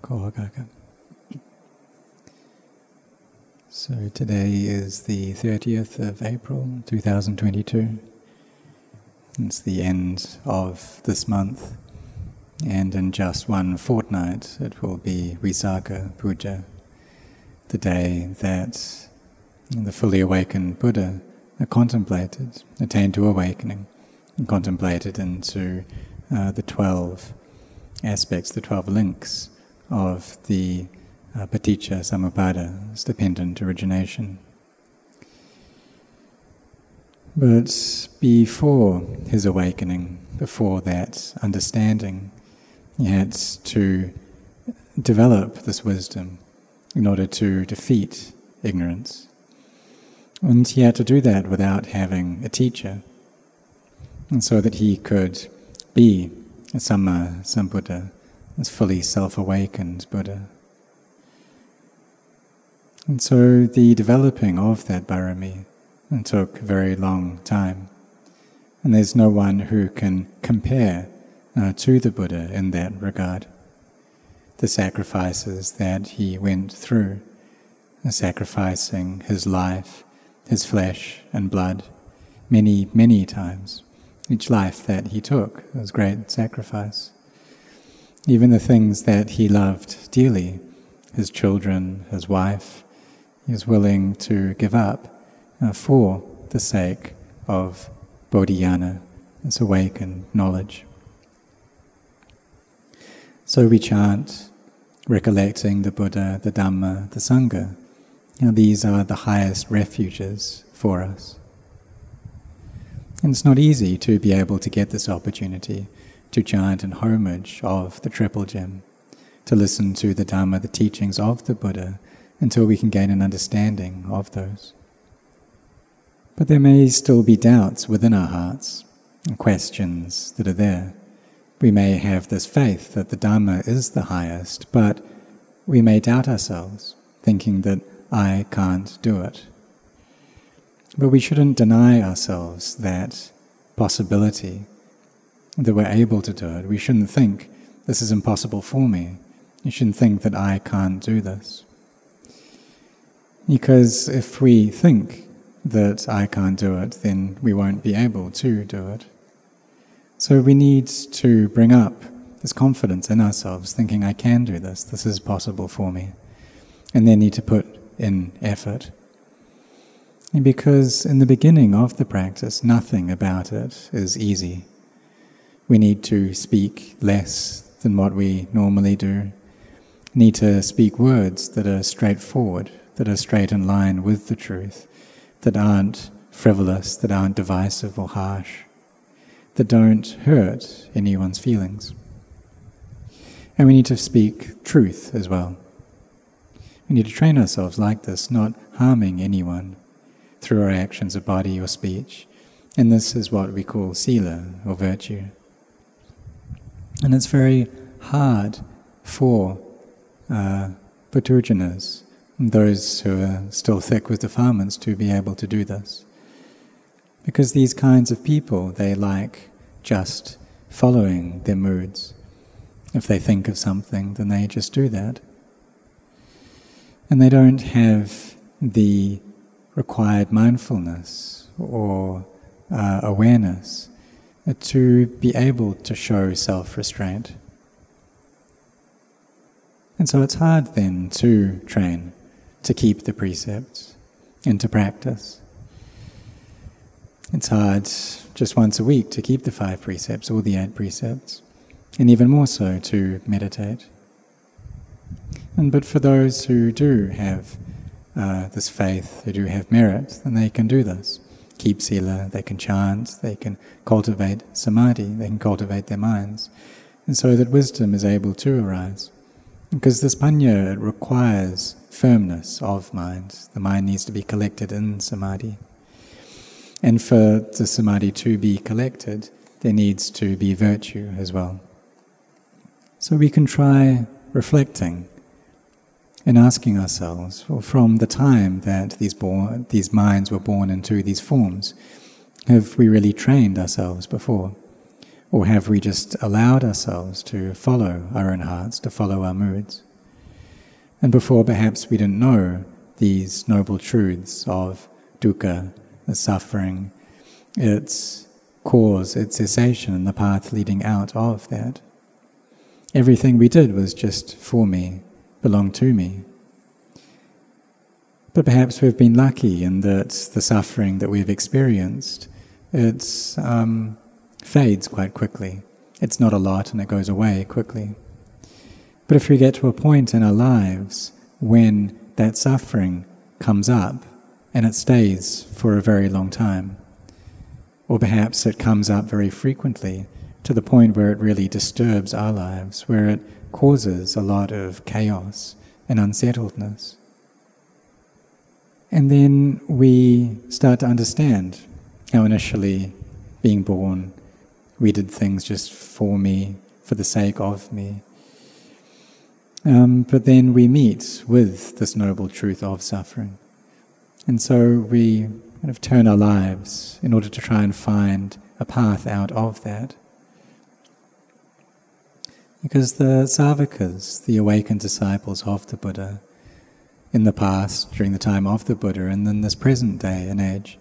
Kohakaka. So today is the 30th of April 2022. It's the end of this month, and in just one fortnight it will be Visakha Puja, the day that the fully awakened Buddha contemplated, attained to awakening, and contemplated into uh, the 12 aspects, the 12 links of the uh, paticca dependent origination. But before his awakening, before that understanding, he had to develop this wisdom in order to defeat ignorance. And he had to do that without having a teacher, and so that he could be a Samma Sambuddha, this fully self awakened Buddha. And so the developing of that barami took a very long time. And there's no one who can compare uh, to the Buddha in that regard. The sacrifices that he went through, uh, sacrificing his life, his flesh and blood, many, many times. Each life that he took was great sacrifice. Even the things that he loved dearly, his children, his wife, he was willing to give up uh, for the sake of Bodhiyana, this awakened knowledge. So we chant, recollecting the Buddha, the Dhamma, the Sangha. Know, these are the highest refuges for us. And it's not easy to be able to get this opportunity to chant in homage of the Triple Gem, to listen to the Dharma, the teachings of the Buddha, until we can gain an understanding of those. But there may still be doubts within our hearts and questions that are there. We may have this faith that the Dharma is the highest, but we may doubt ourselves, thinking that I can't do it. But we shouldn't deny ourselves that possibility, that we're able to do it. We shouldn't think, this is impossible for me. You shouldn't think that I can't do this. Because if we think that I can't do it, then we won't be able to do it. So we need to bring up this confidence in ourselves, thinking, I can do this, this is possible for me. And then need to put in effort. Because in the beginning of the practice, nothing about it is easy. We need to speak less than what we normally do, need to speak words that are straightforward, that are straight in line with the truth, that aren't frivolous, that aren't divisive or harsh, that don't hurt anyone's feelings. And we need to speak truth as well. We need to train ourselves like this, not harming anyone through our actions of body or speech. And this is what we call sila or virtue. And it's very hard for uh, those who are still thick with defilements to be able to do this. Because these kinds of people, they like just following their moods. If they think of something, then they just do that. And they don't have the required mindfulness or uh, awareness to be able to show self restraint. And so it's hard then to train to keep the precepts and to practice. It's hard just once a week to keep the five precepts or the eight precepts, and even more so to meditate. And but for those who do have uh, this faith, who do have merit, then they can do this. Keep sila, they can chant, they can cultivate samadhi, they can cultivate their minds, and so that wisdom is able to arise. Because this panya requires firmness of mind. The mind needs to be collected in samadhi. And for the samadhi to be collected, there needs to be virtue as well. So we can try reflecting and asking ourselves, well, from the time that these, born, these minds were born into these forms, have we really trained ourselves before? Or have we just allowed ourselves to follow our own hearts, to follow our moods? And before, perhaps we didn't know these noble truths of dukkha, the suffering, its cause, its cessation, and the path leading out of that. Everything we did was just for me, belonged to me. But perhaps we've been lucky in that the suffering that we've experienced, it um, fades quite quickly. It's not a lot and it goes away quickly. But if we get to a point in our lives when that suffering comes up and it stays for a very long time, or perhaps it comes up very frequently to the point where it really disturbs our lives, where it causes a lot of chaos and unsettledness. And then we start to understand how initially, being born, we did things just for me, for the sake of me. Um, but then we meet with this noble truth of suffering. And so we kind of turn our lives in order to try and find a path out of that. Because the Savakas, the awakened disciples of the Buddha, in the past, during the time of the Buddha, and in this present day and age,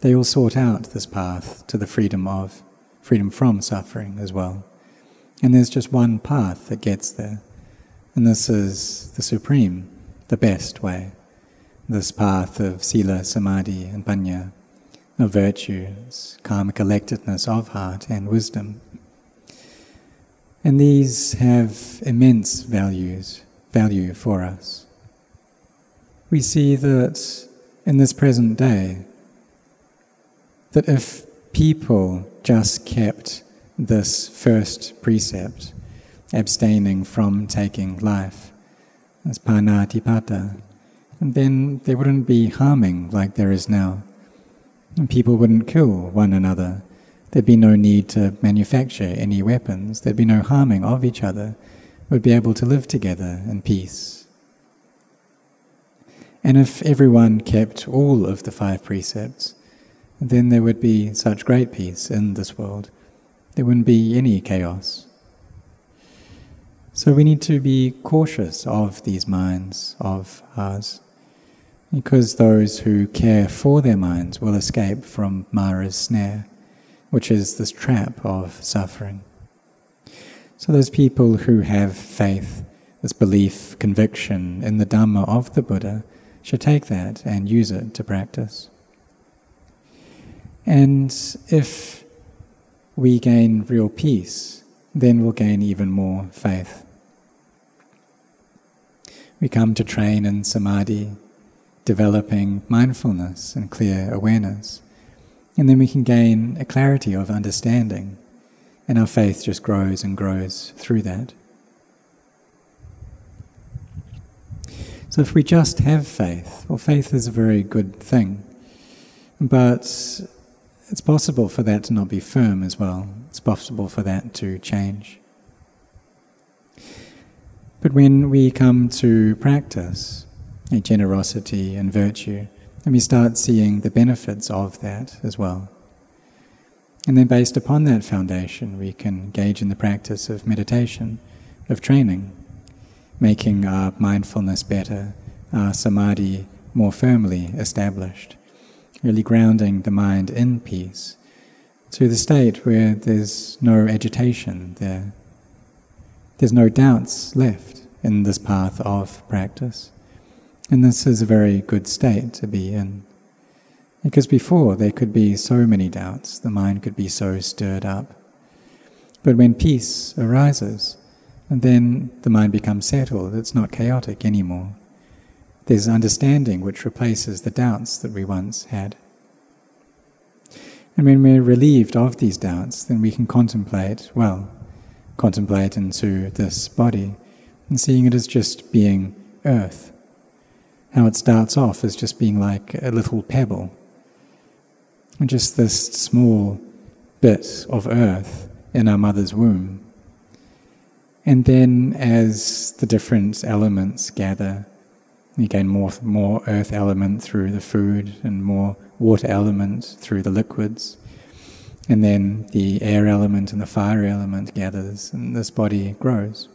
they all sought out this path to the freedom of, freedom from suffering as well. And there's just one path that gets there, and this is the supreme, the best way. This path of sila, samadhi, and panya, of virtues, calm collectedness of heart, and wisdom. And these have immense values, value for us we see that in this present day, that if people just kept this first precept, abstaining from taking life, as panatipata, and then there wouldn't be harming like there is now. And people wouldn't kill one another. There'd be no need to manufacture any weapons. There'd be no harming of each other. We'd be able to live together in peace and if everyone kept all of the five precepts, then there would be such great peace in this world. There wouldn't be any chaos. So we need to be cautious of these minds of ours, because those who care for their minds will escape from Mara's snare, which is this trap of suffering. So those people who have faith, this belief, conviction in the Dhamma of the Buddha, should take that and use it to practice. And if we gain real peace, then we'll gain even more faith. We come to train in samadhi, developing mindfulness and clear awareness. And then we can gain a clarity of understanding, and our faith just grows and grows through that. So if we just have faith, well, faith is a very good thing. But it's possible for that to not be firm as well. It's possible for that to change. But when we come to practice generosity and virtue, and we start seeing the benefits of that as well. And then, based upon that foundation, we can engage in the practice of meditation, of training making our mindfulness better, our samadhi more firmly established, really grounding the mind in peace to the state where there's no agitation there. There's no doubts left in this path of practice. And this is a very good state to be in. Because before there could be so many doubts, the mind could be so stirred up. But when peace arises, and then the mind becomes settled, it's not chaotic anymore. There's understanding which replaces the doubts that we once had. And when we're relieved of these doubts, then we can contemplate, well, contemplate into this body and seeing it as just being earth. How it starts off as just being like a little pebble, just this small bit of earth in our mother's womb. And then as the different elements gather, you gain more, more earth element through the food and more water element through the liquids. And then the air element and the fire element gathers, and this body grows.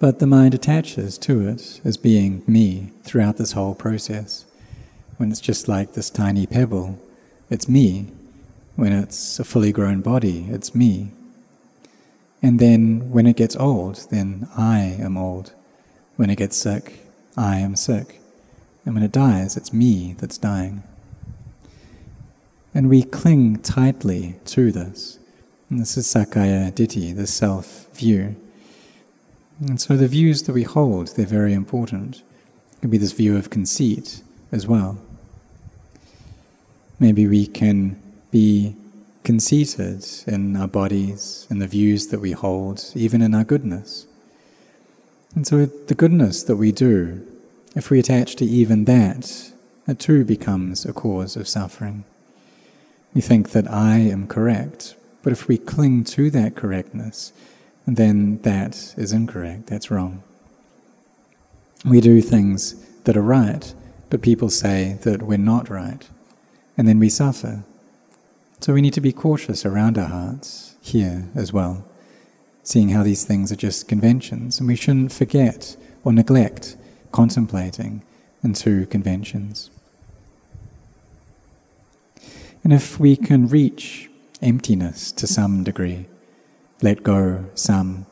But the mind attaches to it as being me throughout this whole process. When it's just like this tiny pebble, it's me. When it's a fully grown body, it's me. And then when it gets old, then I am old. When it gets sick, I am sick. And when it dies, it's me that's dying. And we cling tightly to this. And this is Sakkaya Ditthi, the self view. And so the views that we hold, they're very important. It could be this view of conceit as well. Maybe we can be conceited in our bodies, in the views that we hold, even in our goodness. And so the goodness that we do, if we attach to even that, it too becomes a cause of suffering. We think that I am correct, but if we cling to that correctness, then that is incorrect, that's wrong. We do things that are right, but people say that we're not right, and then we suffer. So we need to be cautious around our hearts here as well, seeing how these things are just conventions, and we shouldn't forget or neglect contemplating into conventions. And if we can reach emptiness to some degree, let go some,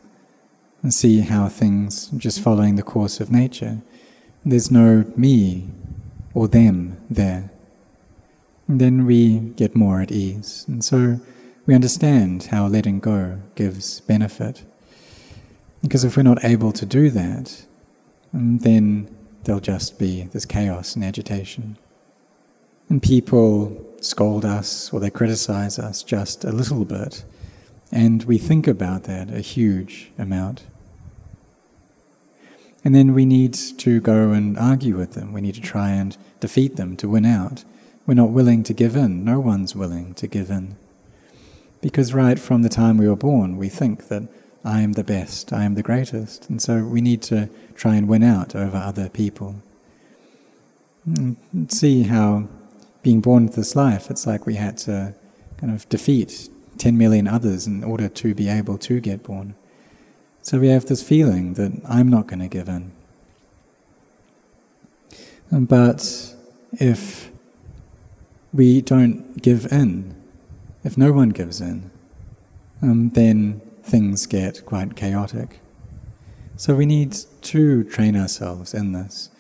and see how things just following the course of nature. There's no me or them there. And then we get more at ease. And so we understand how letting go gives benefit. Because if we're not able to do that, then there'll just be this chaos and agitation. And people scold us or they criticize us just a little bit and we think about that a huge amount. And then we need to go and argue with them. We need to try and defeat them to win out. We're not willing to give in. No one's willing to give in. Because right from the time we were born, we think that I am the best, I am the greatest. And so we need to try and win out over other people. And see how being born into this life, it's like we had to kind of defeat 10 million others in order to be able to get born. So we have this feeling that I'm not going to give in. But if we don't give in, if no one gives in, um, then things get quite chaotic. So we need to train ourselves in this,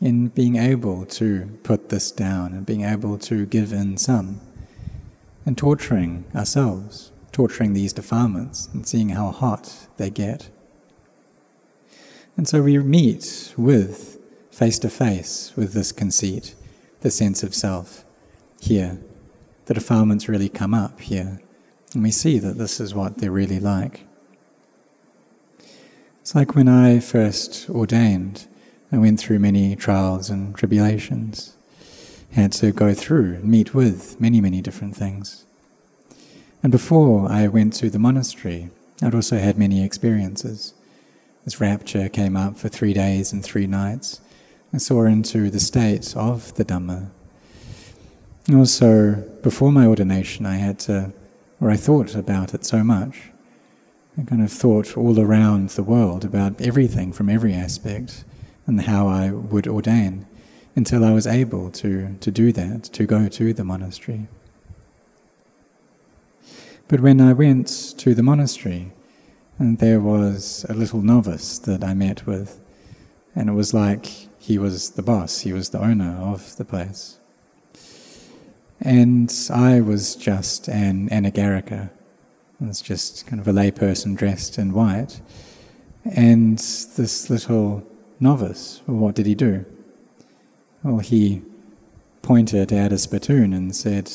in being able to put this down and being able to give in some and torturing ourselves, torturing these defilements and seeing how hot they get. And so we meet with, face to face, with this conceit, the sense of self here. The defilements really come up here, and we see that this is what they're really like. It's like when I first ordained, I went through many trials and tribulations had to go through, and meet with many, many different things. And before I went to the monastery, I'd also had many experiences. This rapture came up for three days and three nights. I saw into the state of the Dhamma. Also, before my ordination, I had to, or I thought about it so much. I kind of thought all around the world about everything from every aspect and how I would ordain until I was able to, to do that, to go to the monastery. But when I went to the monastery, and there was a little novice that I met with, and it was like he was the boss, he was the owner of the place. And I was just an anagarika. I was just kind of a layperson dressed in white. And this little novice, well, what did he do? Well, he pointed at a spittoon and said,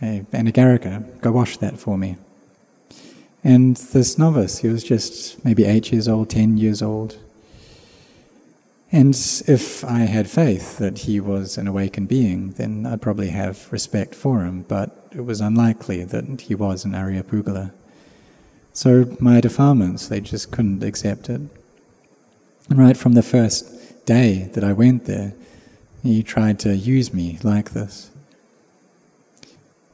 Hey, Anagarika, go wash that for me. And this novice, he was just maybe eight years old, ten years old. And if I had faith that he was an awakened being, then I'd probably have respect for him, but it was unlikely that he was an Aryapugala. So my defilements, they just couldn't accept it. And right from the first day that I went there, he tried to use me like this.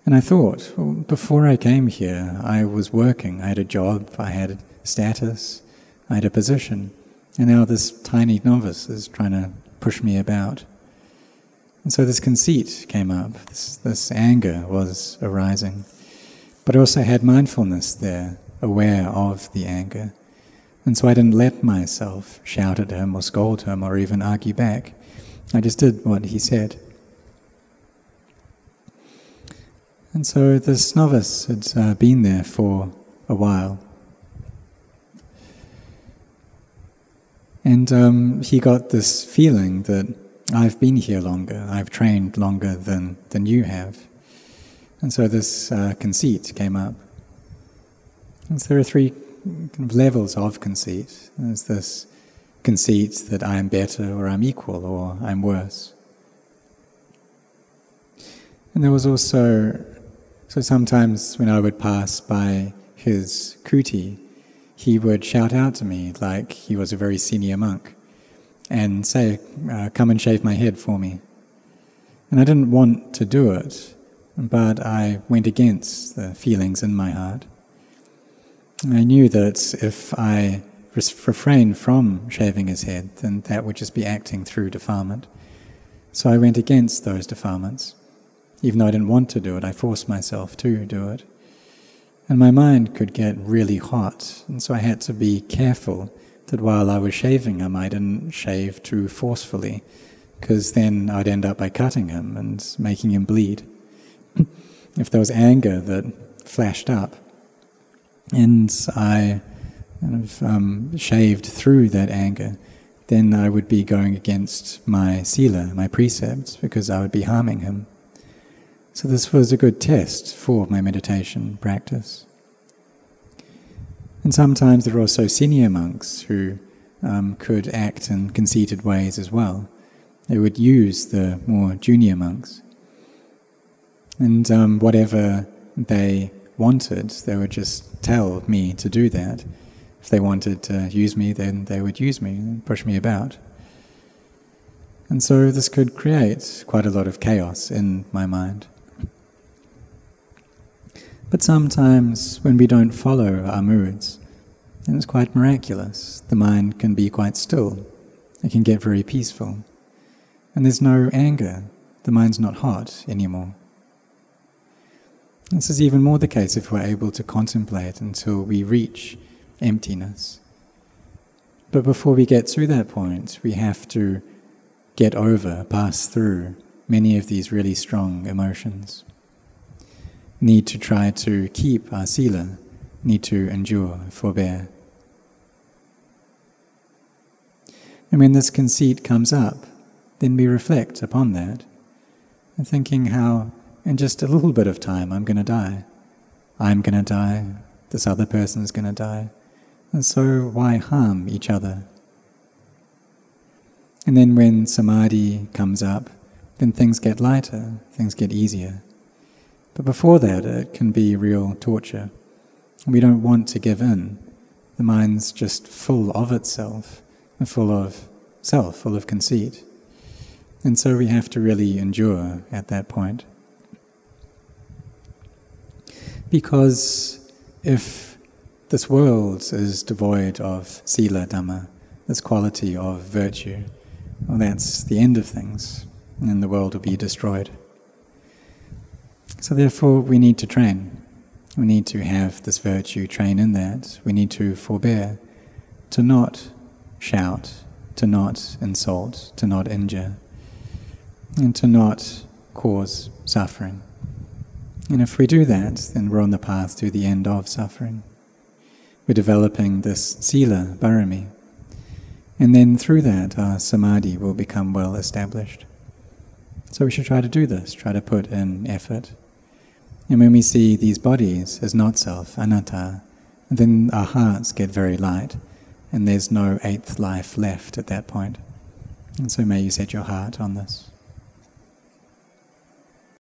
And I thought, well, before I came here, I was working, I had a job, I had status, I had a position. And now this tiny novice is trying to push me about. And so this conceit came up, this, this anger was arising. But I also had mindfulness there, aware of the anger. And so I didn't let myself shout at him or scold him or even argue back. I just did what he said. And so this novice had uh, been there for a while. And um, he got this feeling that I've been here longer, I've trained longer than, than you have. And so this uh, conceit came up. And so there are three kind of levels of conceit. There's this conceit that I am better or I'm equal or I'm worse. And there was also, so sometimes when I would pass by his kuti, he would shout out to me like he was a very senior monk and say, uh, Come and shave my head for me. And I didn't want to do it, but I went against the feelings in my heart. I knew that if I refrained from shaving his head, then that would just be acting through defilement. So I went against those defilements. Even though I didn't want to do it, I forced myself to do it. And my mind could get really hot, and so I had to be careful that while I was shaving him, I didn't shave too forcefully, because then I'd end up by cutting him and making him bleed. if there was anger that flashed up, and I kind of um, shaved through that anger, then I would be going against my sila, my precepts, because I would be harming him. So this was a good test for my meditation practice. And sometimes there are also senior monks who um, could act in conceited ways as well. They would use the more junior monks. And um, whatever they wanted, they would just tell me to do that. If they wanted to use me, then they would use me and push me about. And so this could create quite a lot of chaos in my mind. But sometimes when we don't follow our moods, then it's quite miraculous. The mind can be quite still, it can get very peaceful. And there's no anger, the mind's not hot anymore. This is even more the case if we're able to contemplate until we reach emptiness. But before we get to that point, we have to get over, pass through many of these really strong emotions need to try to keep our sila, need to endure, forbear. And when this conceit comes up, then we reflect upon that and thinking how in just a little bit of time I'm going to die. I'm going to die, this other person's going to die. And so why harm each other? And then when samadhi comes up, then things get lighter, things get easier. But before that, it can be real torture. We don't want to give in. The mind's just full of itself, and full of self, full of conceit. And so we have to really endure at that point. Because if this world is devoid of sila dhamma, this quality of virtue, well, that's the end of things, and the world will be destroyed. So, therefore, we need to train. We need to have this virtue, train in that. We need to forbear, to not shout, to not insult, to not injure, and to not cause suffering. And if we do that, then we're on the path to the end of suffering. We're developing this sila, bharami. And then through that, our samadhi will become well established. So we should try to do this, try to put in effort. And when we see these bodies as not self, anatta, then our hearts get very light, and there's no eighth life left at that point. And so may you set your heart on this.